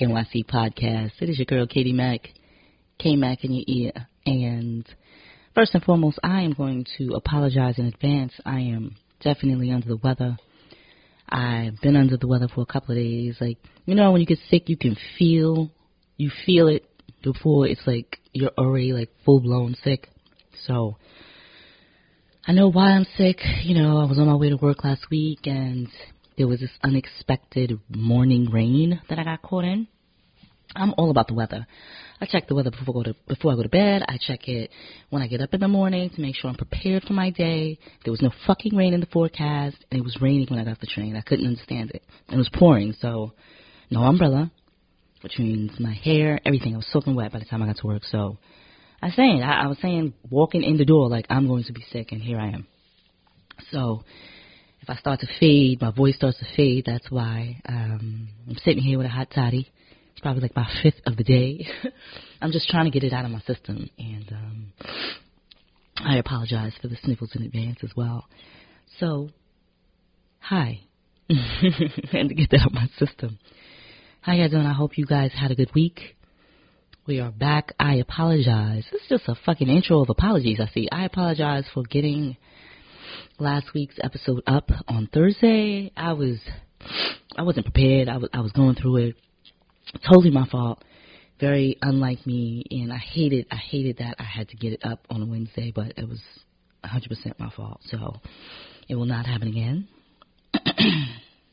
NYC podcast. It is your girl Katie Mack, K Mac in your ear. And first and foremost, I am going to apologize in advance. I am definitely under the weather. I've been under the weather for a couple of days. Like, you know, when you get sick, you can feel, you feel it before it's like you're already like full blown sick. So, I know why I'm sick. You know, I was on my way to work last week and there was this unexpected morning rain that I got caught in. I'm all about the weather. I check the weather before I go to before I go to bed. I check it when I get up in the morning to make sure I'm prepared for my day. There was no fucking rain in the forecast, and it was raining when I got the train. I couldn't understand it. It was pouring, so no umbrella, which means my hair, everything. I was soaking wet by the time I got to work. So I was saying, I, I was saying, walking in the door like I'm going to be sick, and here I am. So I start to fade, my voice starts to fade. That's why um, I'm sitting here with a hot toddy. It's probably like my fifth of the day. I'm just trying to get it out of my system, and um, I apologize for the sniffles in advance as well. So, hi, and to get that out of my system. How you doing? I hope you guys had a good week. We are back. I apologize. This is just a fucking intro of apologies. I see. I apologize for getting last week's episode up on Thursday. I was I wasn't prepared. I was I was going through it. Totally my fault. Very unlike me, and I hated I hated that I had to get it up on a Wednesday, but it was 100% my fault. So it will not happen again.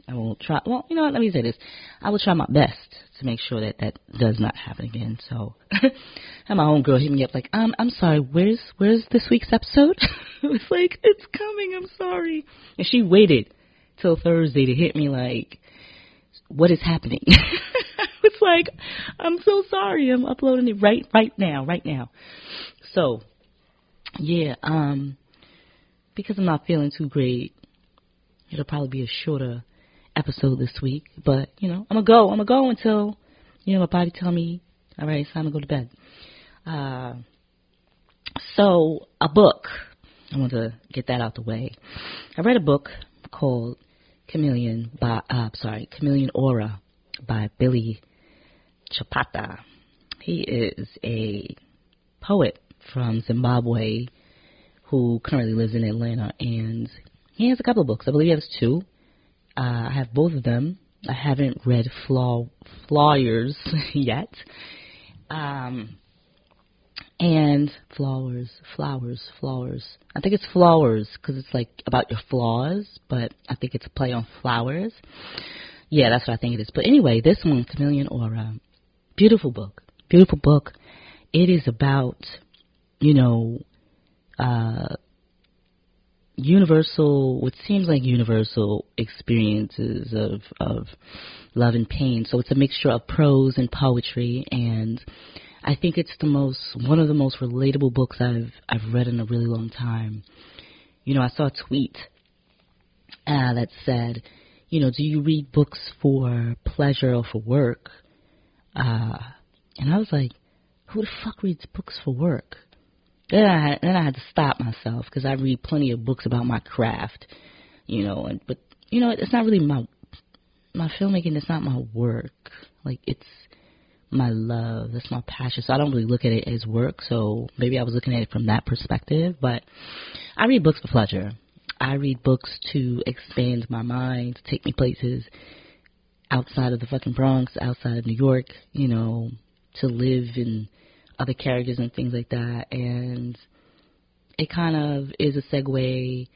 I will try. Well, you know what? Let me say this. I will try my best to make sure that that does not happen again. So, and my own girl hit me up like, um, I'm sorry. Where's where's this week's episode? it was like, it's coming. I'm sorry. And she waited till Thursday to hit me like, what is happening? it's like, I'm so sorry. I'm uploading it right right now, right now. So, yeah, um, because I'm not feeling too great, it'll probably be a shorter episode this week. But, you know, I'm to go. I'm to go until, you know, my body tell me, all right, it's time to go to bed. Uh, so, a book. I want to get that out the way. I read a book called Chameleon by, uh, sorry, Chameleon Aura by Billy Chapata. He is a poet from Zimbabwe who currently lives in Atlanta, and he has a couple of books. I believe he has two. Uh, I have both of them. I haven't read Flaw Flyers yet. Um, and flowers, flowers, flowers. I think it's flowers because it's like about your flaws, but I think it's a play on flowers. Yeah, that's what I think it is. But anyway, this one, Chameleon Aura, beautiful book, beautiful book. It is about, you know, uh, universal, what seems like universal experiences of of love and pain. So it's a mixture of prose and poetry, and I think it's the most one of the most relatable books I've I've read in a really long time. You know, I saw a tweet uh, that said, you know, do you read books for pleasure or for work? Uh, and I was like, who the fuck reads books for work? Then I had, then I had to stop myself because I read plenty of books about my craft, you know. And but you know, it's not really my my filmmaking. It's not my work. Like it's my love. That's my passion. So I don't really look at it as work. So maybe I was looking at it from that perspective. But I read books for pleasure. I read books to expand my mind, to take me places outside of the fucking Bronx, outside of New York. You know, to live in other characters and things like that. And it kind of is a segue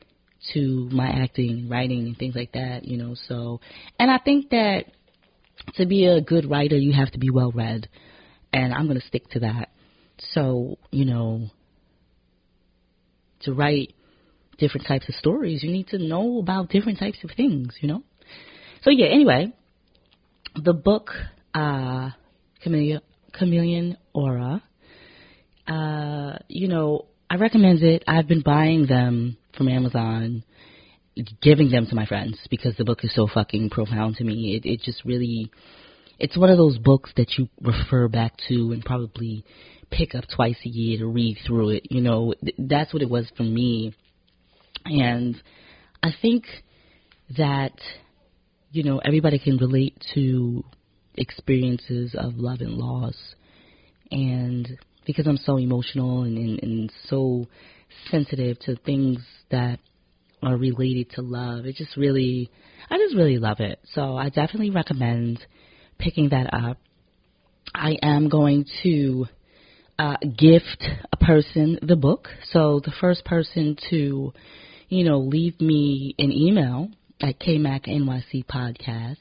to my acting, writing, and things like that, you know. So, and I think that to be a good writer, you have to be well read, and I'm going to stick to that. So, you know, to write different types of stories, you need to know about different types of things, you know. So yeah, anyway, the book uh, Chameleon, Chameleon Aura uh, you know, I recommend it. I've been buying them from Amazon, giving them to my friends because the book is so fucking profound to me. It, it just really, it's one of those books that you refer back to and probably pick up twice a year to read through it. You know, that's what it was for me. And I think that, you know, everybody can relate to experiences of love and loss. And because I'm so emotional and, and, and so sensitive to things that are related to love, it just really, I just really love it. So I definitely recommend picking that up. I am going to uh, gift a person the book. So the first person to, you know, leave me an email at kmacnycpodcast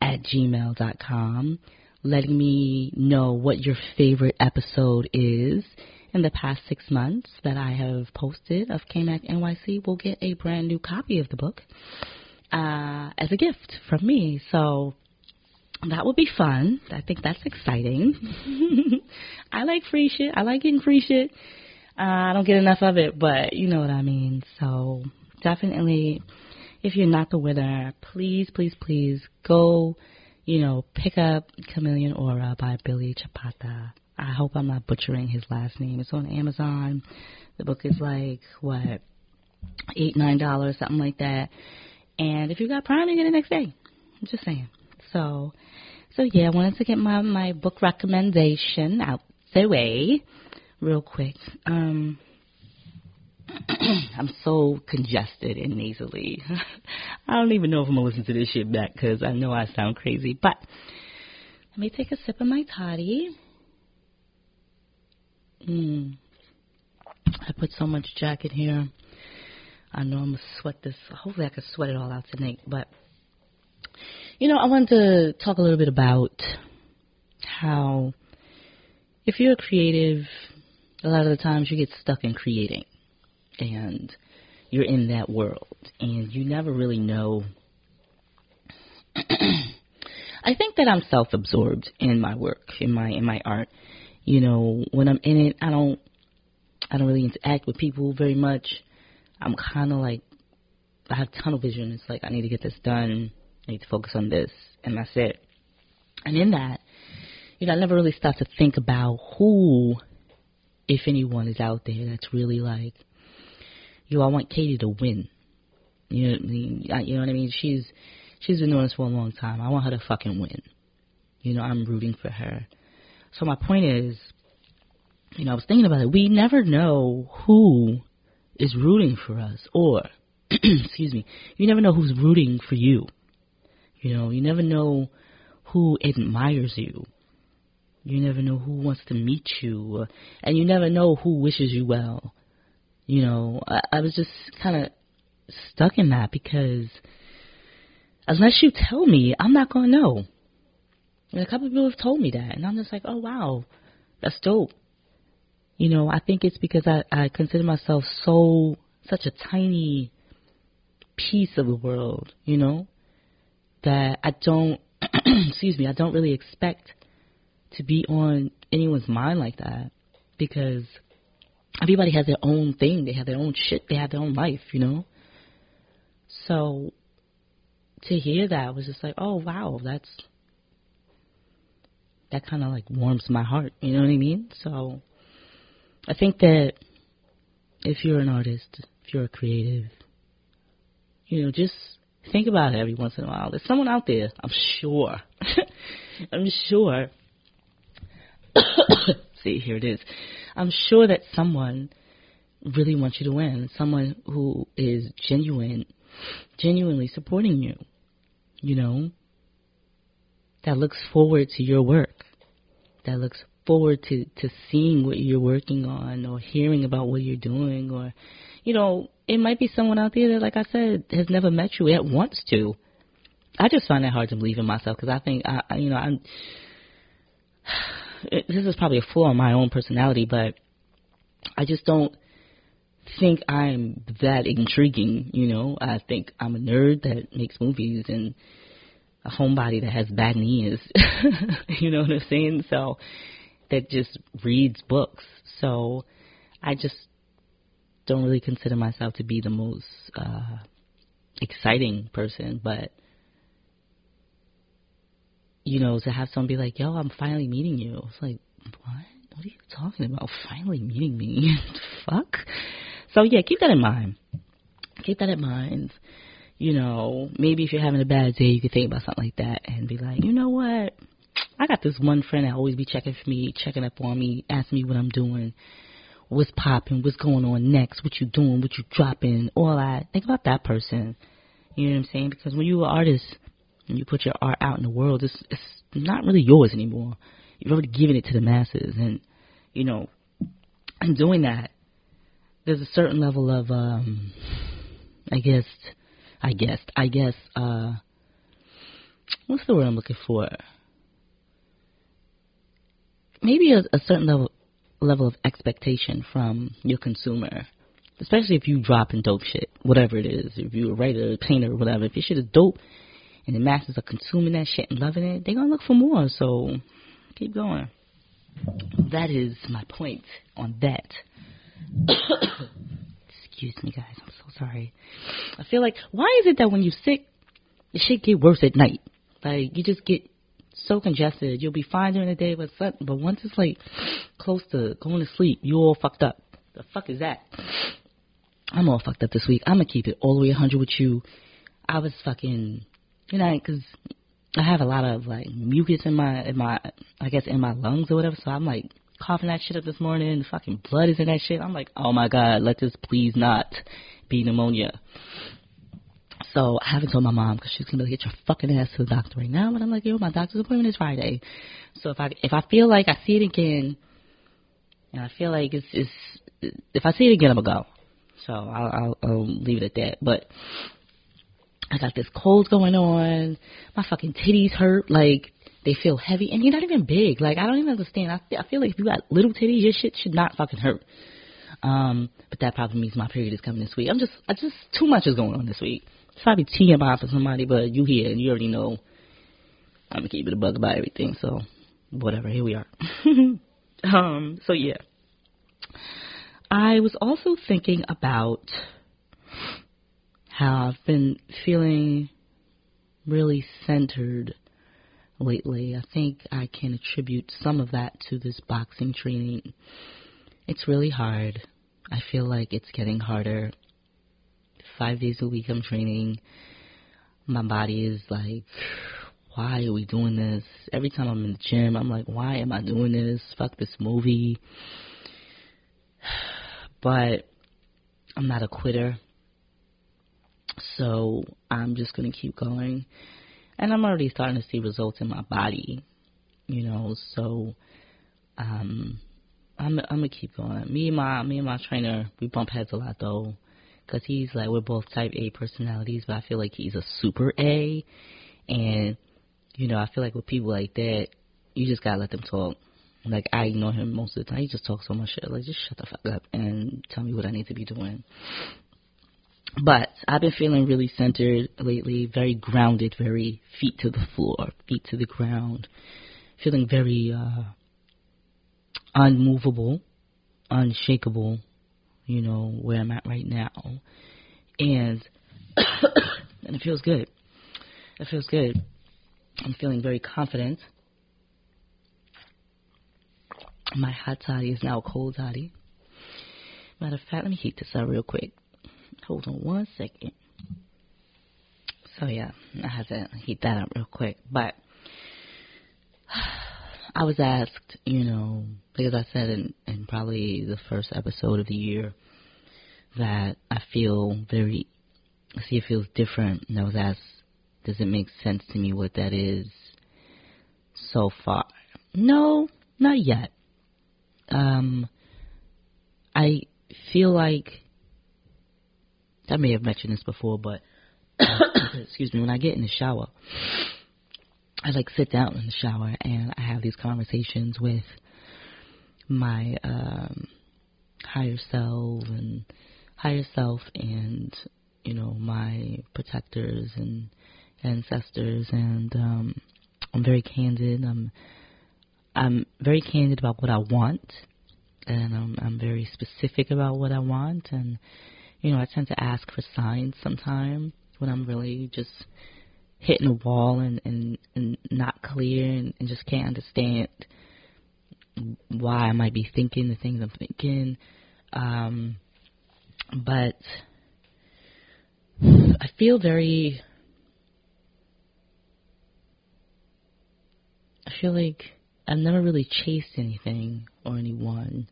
at gmail.com, letting me know what your favorite episode is in the past six months that I have posted of KMAC NYC will get a brand new copy of the book uh, as a gift from me. So that would be fun. I think that's exciting. I like free shit. I like getting free shit. Uh, I don't get enough of it, but you know what I mean. So definitely if you're not the winner, please, please, please go, you know, pick up Chameleon Aura by Billy Chapata. I hope I'm not butchering his last name. It's on Amazon. The book is like, what, eight, nine dollars, something like that. And if you got Prime, you get it next day. I'm just saying. So, so yeah, I wanted to get my, my book recommendation out the way real quick. Um, I'm so congested and nasally. I don't even know if I'm gonna listen to this shit back because I know I sound crazy. But let me take a sip of my toddy. Mm. I put so much Jack in here. I know I'm gonna sweat this. Hopefully, I can sweat it all out tonight. But you know, I wanted to talk a little bit about how if you're a creative, a lot of the times you get stuck in creating and you're in that world and you never really know I think that I'm self-absorbed in my work, in my in my art. You know, when I'm in it, I don't I don't really interact with people very much. I'm kind of like I have tunnel vision. It's like I need to get this done. I need to focus on this, and that's it. And in that, you know, I never really start to think about who, if anyone, is out there that's really like yo, I want Katie to win. You know, you know what I mean? She's she's been doing this for a long time. I want her to fucking win. You know, I'm rooting for her. So my point is, you know, I was thinking about it. We never know who is rooting for us, or excuse me, you never know who's rooting for you. You know, you never know who admires you. You never know who wants to meet you, and you never know who wishes you well you know, I, I was just kind of stuck in that because unless you tell me, I'm not going to know. And a couple of people have told me that, and I'm just like, oh wow, that's dope. You know, I think it's because I, I consider myself so such a tiny piece of the world, you know, that I don't, excuse me, I don't really expect to be on anyone's mind like that because everybody has their own thing. They have their own shit. They have their own life, you know? So to hear that was just like, oh, wow, that's, that kind of like warms my heart. You know what I mean? So I think that if you're an artist, if you're a creative, you know, just think about it every once in a while. There's someone out there, I'm sure. I'm sure. See, here it is. I'm sure that someone really wants you to win, someone who is genuine, genuinely supporting you, you know, that looks forward to your work, that looks forward to, to seeing what you're working on or hearing about what you're doing or, you know, it might be someone out there that, like I said, has never met you yet wants to. I just find that hard to believe in myself because I think, I, you know, I'm this is probably a flaw in my own personality, but I just don't think I'm that intriguing, you know. I think I'm a nerd that makes movies and a homebody that has bad knees. you know what I'm saying? So that just reads books. So I just don't really consider myself to be the most uh exciting person, but you know, to have someone be like, yo, I'm finally meeting you. It's like, what? What are you talking about? Finally meeting me? Fuck. So yeah, keep that in mind. Keep that in mind. you know, maybe if you're having a bad day, you could think about something like that and be like, you know what? I got this one friend that always be checking for me, checking up on me, asking me what I'm doing, what's popping, what's going on next, what you doing, what you dropping, all that. Think about that person. You know what I'm saying? Because when you're an artist and you put your art out in the world, it's it's not really yours anymore. You've already given it to the masses, and you know, in doing that, there's a certain level of, um, I guess, I guess, I guess, uh, what's the word I'm looking for? Maybe a, a certain level level of expectation from your consumer, especially if you drop in dope shit, whatever it is. If you're a writer, a painter, whatever. If your shit is dope and the masses are consuming that shit and loving it, they're gonna look for more. So keep going. That is my point on that. Excuse me, guys. I'm so sorry. I feel like why is it that when you're sick, the shit get worse at night? Like you just get so congested. You'll be fine during the day, but but once it's like close to going to sleep, you all fucked up. The fuck is that? I'm all fucked up this week. I'm gonna keep it all the way 100 with you. I was fucking, you know, because I have a lot of like mucus in my in my I guess in my lungs or whatever. So I'm like coughing that shit up this morning. The fucking blood is in that shit. I'm like, oh my god, let this please not be pneumonia. So I haven't told my mom because she's gonna get your fucking ass to the doctor right now. But I'm like, yo, my doctor's appointment is Friday. So if I if I feel like I see it again, and I feel like it's it's if I see it again, I'm gonna go. So I'll, I'll, I'll leave it at that. But I got this cold going on. My fucking titties hurt. Like they feel heavy, and you're not even big. Like I don't even understand. I I feel like if you got little titties, your shit should not fucking hurt. Um, but that probably means my period is coming this week. I'm just, I just too much is going on this week. It's probably TMI for somebody, but you here and you already know. I'm gonna keep it a bug about everything, so whatever. Here we are. um, so yeah, I was also thinking about how I've been feeling really centered lately. I think I can attribute some of that to this boxing training. It's really hard. I feel like it's getting harder. Five days a week I'm training. My body is like, why are we doing this? Every time I'm in the gym, I'm like, why am I doing this? Fuck this movie. But I'm not a quitter. So I'm just going to keep going. And I'm already starting to see results in my body, you know, so um I'm I'm gonna keep going. Me and my me and my trainer, we bump heads a lot though, because he's like we're both type A personalities, but I feel like he's a super A, and you know I feel like with people like that, you just gotta let them talk. Like I ignore him most of the time. He just talks so much shit. Like just shut the fuck up and tell me what I need to be doing. But I've been feeling really centered lately, very grounded, very feet to the floor, feet to the ground, feeling very uh unmovable, unshakable, you know, where I'm at right now. And and it feels good. It feels good. I'm feeling very confident. My hot toddy is now a cold toddy. Matter of fact, let me heat this up real quick. Hold on one second. So yeah, I had to heat that up real quick. But I was asked, you know, because I said in, in probably the first episode of the year that I feel very, see it feels different. And I was asked, does it make sense to me what that is so far? No, not yet. Um, I feel like I may have mentioned this before, but excuse me, when I get in the shower, I like sit down in the shower and I have these conversations with my um higher self and higher self and you know my protectors and ancestors and um I'm very candid. I'm I'm very candid about what I want and I'm I'm very specific about what I want and you know, I tend to ask for signs sometimes when I'm really just hitting a wall and and, and not clear and, and just can't understand why I might be thinking the things I'm thinking. Um, but I feel very. I feel like I've never really chased anything or anyone.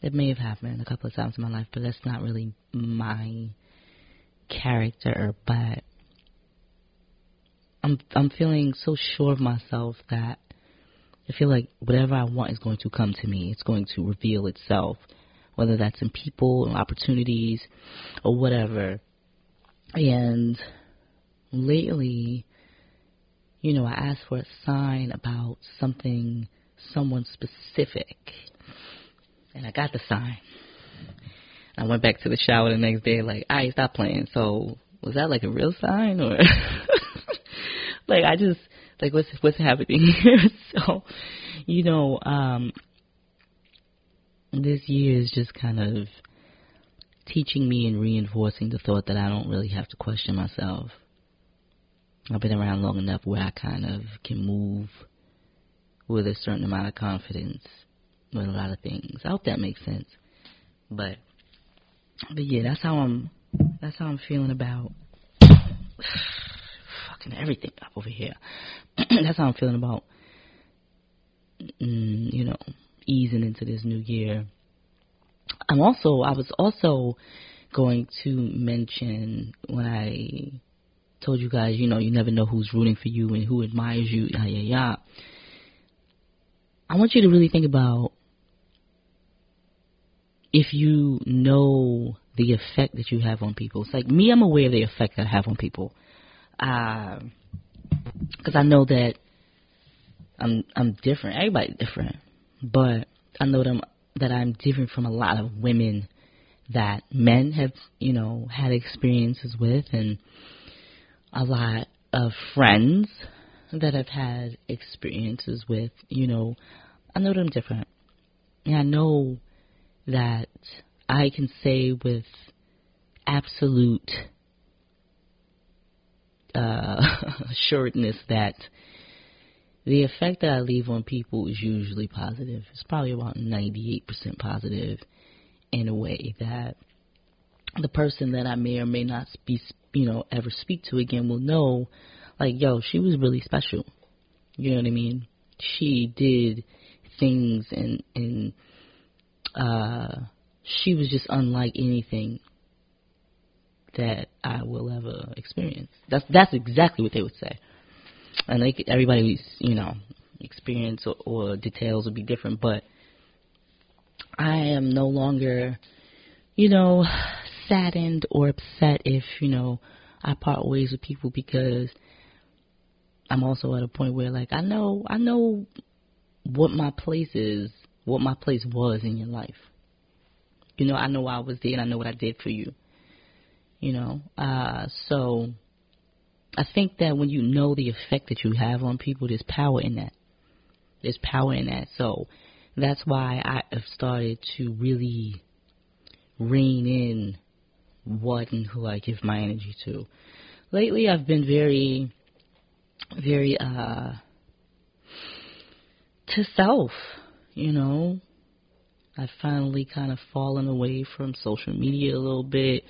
It may have happened a couple of times in my life, but that's not really my character. But I'm I'm feeling so sure of myself that I feel like whatever I want is going to come to me. It's going to reveal itself, whether that's in people and opportunities or whatever. And lately, you know, I asked for a sign about something, someone specific. And I got the sign. I went back to the shower the next day, like, I right, stop playing. So, was that like a real sign or? like, I just, like what's what's happening here. so, you know, um, this year is just kind of teaching me and reinforcing the thought that I don't really have to question myself. I've been around long enough where I kind of can move with a certain amount of confidence with a lot of things. I hope that makes sense. But but yeah, that's how I'm that's how I'm feeling about fucking everything up over here. That's how I'm feeling about, mm, you know, easing into this new year. I'm also, I was also going to mention when I told you guys, you know, you never know who's rooting for you and who admires you, yeah, yeah, yeah. I want you to really think about if you know the effect that you have on people. It's like me, I'm aware of the effect I have on people because um, I know that I'm I'm different. Everybody's different, but I know that I'm, that I'm different from a lot of women that men have you know had experiences with, and a lot of friends that I've had experiences with. You know, I know that I'm different, and I know that I can say with absolute uh, assuredness that the effect that I leave on people is usually positive. It's probably about 98% positive in a way that the person that I may or may not be, you know, ever speak to again will know, like, yo, she was really special. You know what I mean? She did things and and uh, she was just unlike anything that I will ever experience. That's that's exactly what they would say. And they, everybody's you know experience or, or details would be different, but I am no longer you know saddened or upset if you know I part ways with people because I'm also at a point where like I know I know what my place is, what my place was in your life. You know, I know why I was there and I know what I did for you you know. Uh, so I think that when you know the effect that you have on people, there's power in that. There's power in that. So that's why I have started to really rein in what and who I give my energy to. Lately, I've been very, very, uh, to self, you know. I've finally kind of fallen away from social media a little bit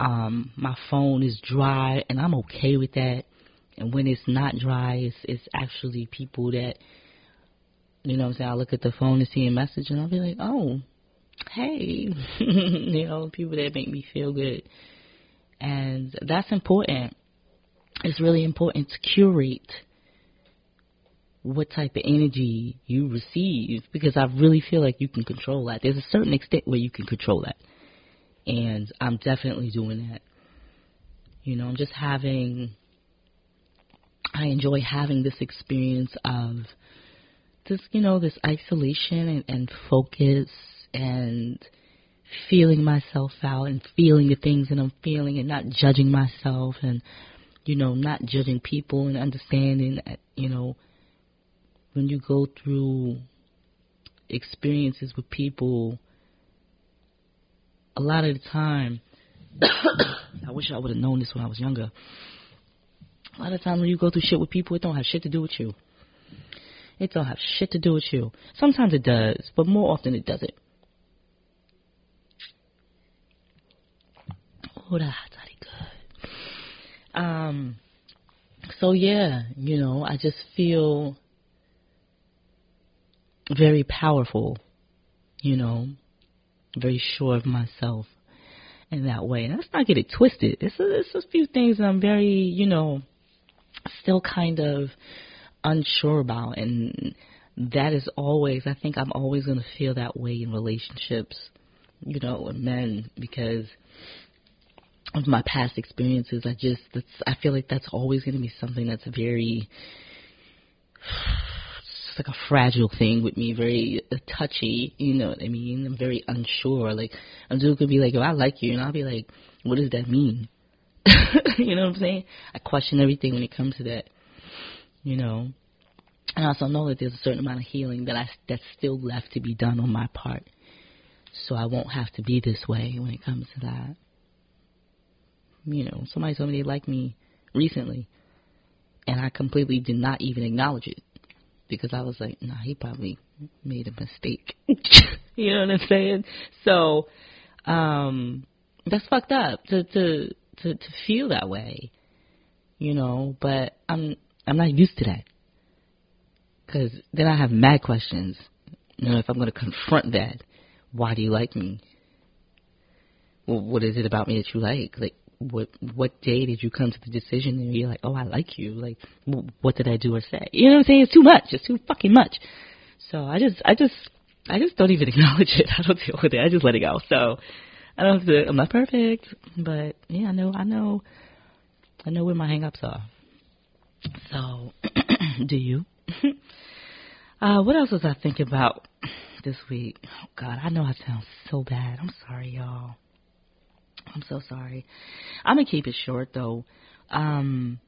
um, my phone is dry, and I'm okay with that. And when it's not dry, it's, it's actually people that, you know I'm saying, I look at the phone and see a message, and I'll be like, oh, hey, you know, people that make me feel good. And that's important. It's really important to curate what type of energy you receive because I really feel like you can control that. There's a certain extent where you can control that and I'm definitely doing that. You know, I'm just having, I enjoy having this experience of this, you know, this isolation and, and focus and feeling myself out and feeling the things that I'm feeling and not judging myself and, you know, not judging people and understanding that, you know, when you go through experiences with people a lot of the time, I wish I would have known this when I was younger. A lot of times when you go through shit with people, it don't have shit to do with you. It don't have shit to do with you. Sometimes it does, but more often it doesn't. Oh, that's really good. Um, so yeah, you know, I just feel very powerful, you know, very sure of myself in that way. And let's not get it twisted. It's a, it's a few things that I'm very, you know, still kind of unsure about. And that is always, I think I'm always going to feel that way in relationships, you know, with men because of my past experiences. I just, that's, I feel like that's always going to be something that's very, like a fragile thing with me, very uh, touchy, you know what I mean? I'm very unsure. Like, a dude could be like, oh, I like you, and I'll be like, what does that mean? you know what I'm saying? I question everything when it comes to that, you know. And I also know that there's a certain amount of healing that I that's still left to be done on my part, so I won't have to be this way when it comes to that. You know, somebody told me they liked me recently, and I completely did not even acknowledge it because I was like, nah, he probably made a mistake. you know what I'm saying? So, um, that's fucked up to to to to feel that way, you know. But I'm I'm not used to that because then I have mad questions. You know, if I'm going to confront that, why do you like me? Well, what is it about me that you like? Like, what what day did you come to the decision and you're like, oh, I like you? Like, what did I do or say? You know what I'm saying? It's too much. It's too fucking much. So I just, I just, I just don't even acknowledge it. I don't deal with it. I just let it go. So I don't have to. I'm not perfect, but yeah, I know, I know, I know where my hangups are. So, do you? uh, what else was I thinking about this week? Oh God, I know I sound so bad. I'm sorry, y'all. I'm so sorry. I'm gonna keep it short though. Um,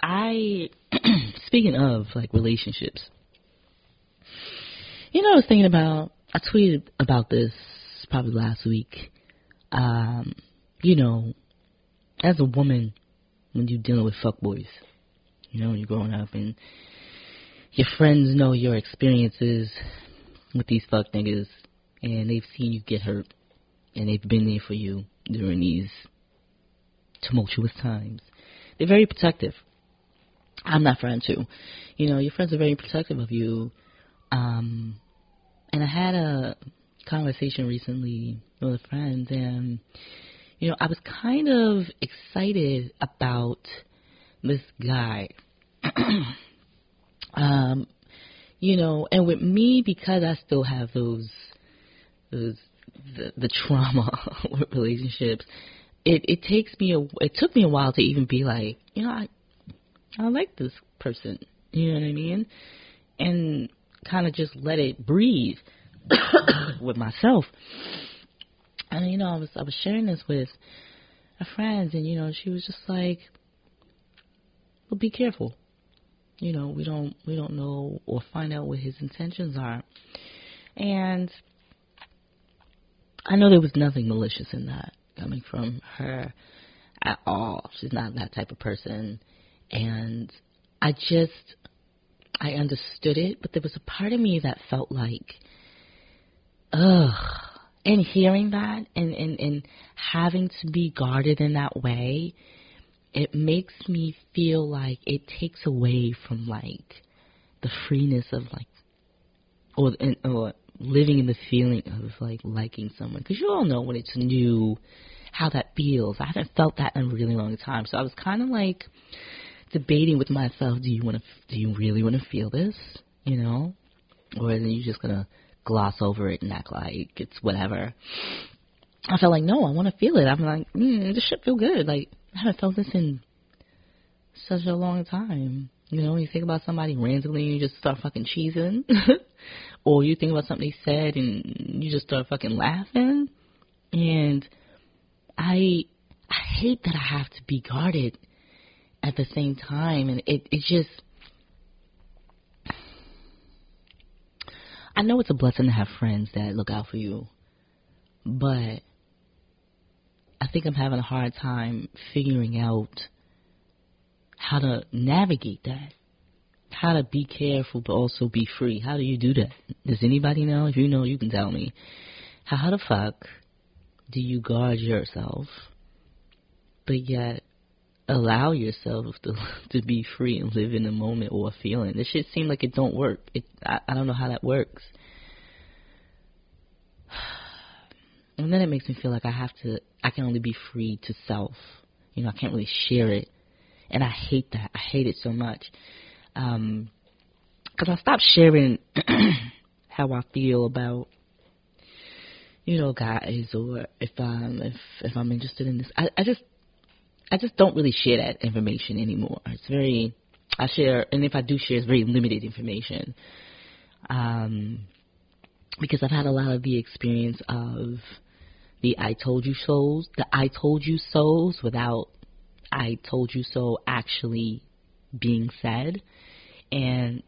I speaking of like relationships, you know, I was thinking about. I tweeted about this probably last week. Um, you know, as a woman, when you're dealing with fuckboys, you know, when you're growing up and your friends know your experiences with these fuck niggas and they've seen you get hurt and they've been there for you during these tumultuous times. They're very protective. I'm that friend too. You know, your friends are very protective of you. Um, and I had a conversation recently with a friend, and you know, I was kind of excited about this guy. um, you know, and with me because I still have those those the, the trauma with relationships, it it takes me a it took me a while to even be like, you know, I I like this person, you know what I mean, and kind of just let it breathe with myself. And you know, I was I was sharing this with a friend, and you know, she was just like, "Well, be careful. You know, we don't we don't know or find out what his intentions are." And I know there was nothing malicious in that coming from her at all. She's not that type of person. And I just, I understood it, but there was a part of me that felt like, ugh. And hearing that and, and, and having to be guarded in that way, it makes me feel like it takes away from like the freeness of like, or, or living in the feeling of like liking someone because you all know when it's new how that feels. I haven't felt that in a really long time, so I was kind of like debating with myself: Do you want to? Do you really want to feel this? You know, or are you just gonna gloss over it and act like it's whatever? I felt like no, I want to feel it. I'm like, mm, this should feel good. Like I haven't felt this in such a long time. You know, you think about somebody randomly and you just start fucking cheesing. or you think about something they said and you just start fucking laughing. And I I hate that I have to be guarded at the same time and it it just I know it's a blessing to have friends that look out for you, but I think I'm having a hard time figuring out how to navigate that. How to be careful but also be free. How do you do that? Does anybody know? If you know, you can tell me. How, how the fuck do you guard yourself, but yet allow yourself to to be free and live in the moment or a feeling? This shit seems like it don't work. It I, I don't know how that works. And then it makes me feel like I have to, I can only be free to self. You know, I can't really share it. And I hate that. I hate it so much. Um, cause I stopped sharing how I feel about, you know, guys or if I'm, if, if I'm interested in this. I, I just, I just don't really share that information anymore. It's very, I share, and if I do share, it's very limited information. Um, because I've had a lot of the experience of the I told you so's, the I told you so's without I told you so actually being said. And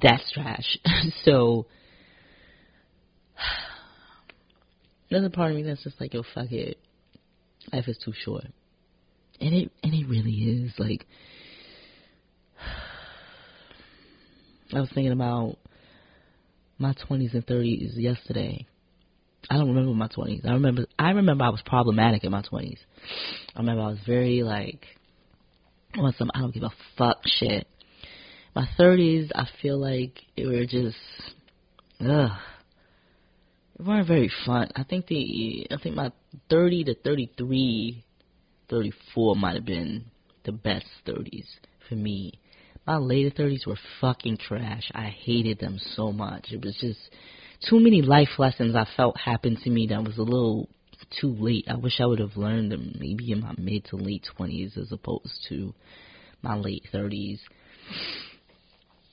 that's trash. so there's a part of me that's just like, yo, fuck it. Life is too short. And it and it really is. Like I was thinking about my twenties and thirties yesterday I don't remember my twenties. I remember I remember I was problematic in my twenties. I remember I was very like on some I don't give a fuck shit. My thirties I feel like it were just ugh. It weren't very fun. I think the I think my thirty to thirty three, thirty four might have been the best thirties for me. My later thirties were fucking trash. I hated them so much. It was just too many life lessons I felt happened to me that was a little too late. I wish I would have learned them maybe in my mid to late 20s as opposed to my late 30s.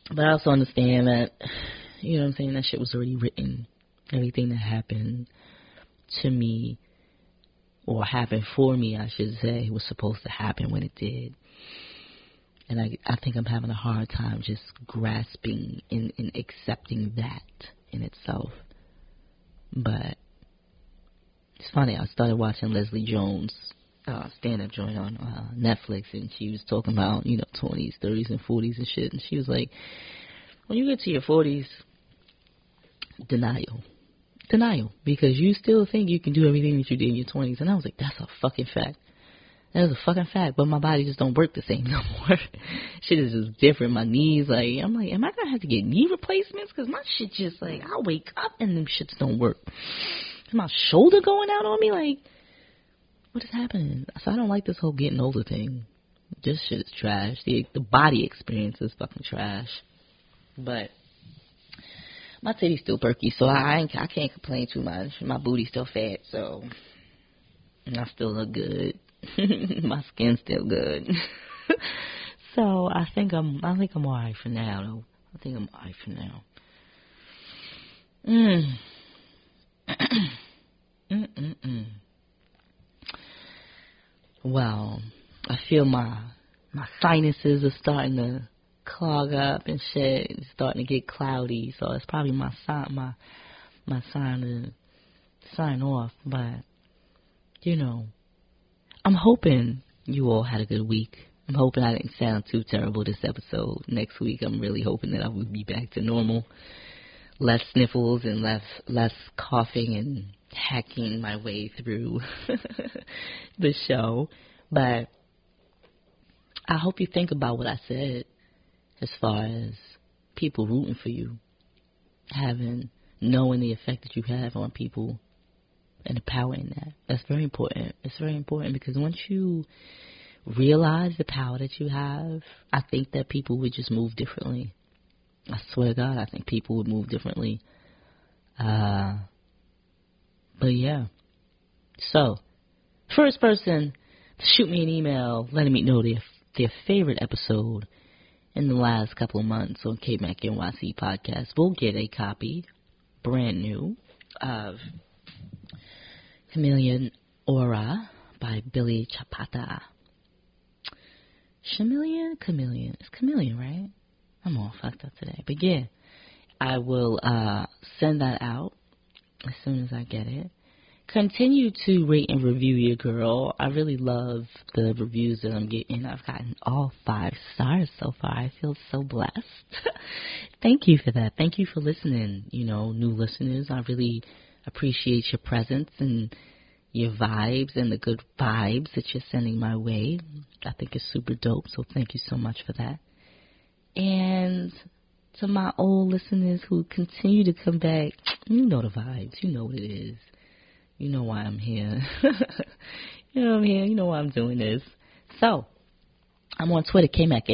But I also understand that, you know what I'm saying, that shit was already written. Everything that happened to me, or happened for me, I should say, was supposed to happen when it did. And I, I think I'm having a hard time just grasping and, and accepting that in itself. But it's funny. I started watching Leslie Jones uh, stand-up joint on uh, Netflix, and she was talking about you know 20s, 30s, and 40s and shit. And she was like, when you get to your 40s, denial, denial, because you still think you can do everything that you did in your 20s. And I was like, that's a fucking fact. That is a fucking fact, but my body just don't work the same no more. shit is just different. My knees, like, I'm like, am I gonna have to get knee replacements? Cause my shit just like, I wake up and them shits don't work. Is my shoulder going out on me? Like, what is happening? So I don't like this whole getting older thing. This shit is trash. The the body experience is fucking trash. But my titty's still perky, so I I can't complain too much. My booty's still fat, so and I still look good. my skin's still good. so I think I'm I think I'm alright for now though. I think I'm alright for now. Mm. Mm-mm-mm. Well, I feel my my sinuses are starting to clog up and shit. It's starting to get cloudy, so it's probably my sign my my sign to sign off. But you know, I'm hoping you all had a good week. I'm hoping I didn't sound too terrible this episode. Next week, I'm really hoping that I will be back to normal. Less sniffles and less less coughing and hacking my way through the show. But I hope you think about what I said as far as people rooting for you, having knowing the effect that you have on people and empowering that. That's very important. It's very important because once you realize the power that you have, I think that people would just move differently. I swear to God, I think people would move differently. Uh, but yeah. So, first person to shoot me an email letting me know their their favorite episode in the last couple of months on KMAC NYC podcast will get a copy, brand new, of Chameleon Aura by Billy Chapata. Chameleon? Chameleon. It's Chameleon, right? I'm all fucked up today. But yeah, I will uh, send that out as soon as I get it. Continue to rate and review your girl. I really love the reviews that I'm getting. I've gotten all five stars so far. I feel so blessed. Thank you for that. Thank you for listening. You know, new listeners. I really appreciate your presence and your vibes and the good vibes that you're sending my way. I think it's super dope, so thank you so much for that. And to my old listeners who continue to come back, you know the vibes, you know what it is. You know why I'm here. you know I'm here, you know why I'm doing this. So, I'm on Twitter, KMac,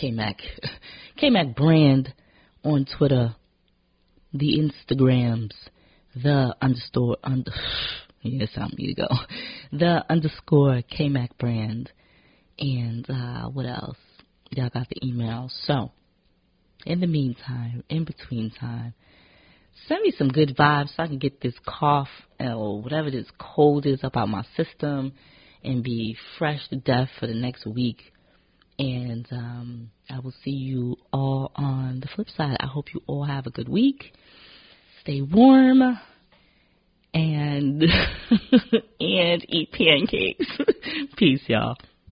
KMac, KMac brand on Twitter, the Instagrams, the underscore, under, for me to go, the underscore KMac brand, and uh, what else? Y'all got the email. So, in the meantime, in between time, send me some good vibes so I can get this cough or whatever this cold is up out my system and be fresh to death for the next week. And um, I will see you all on the flip side. I hope you all have a good week. Stay warm and and eat pancakes. Peace, y'all.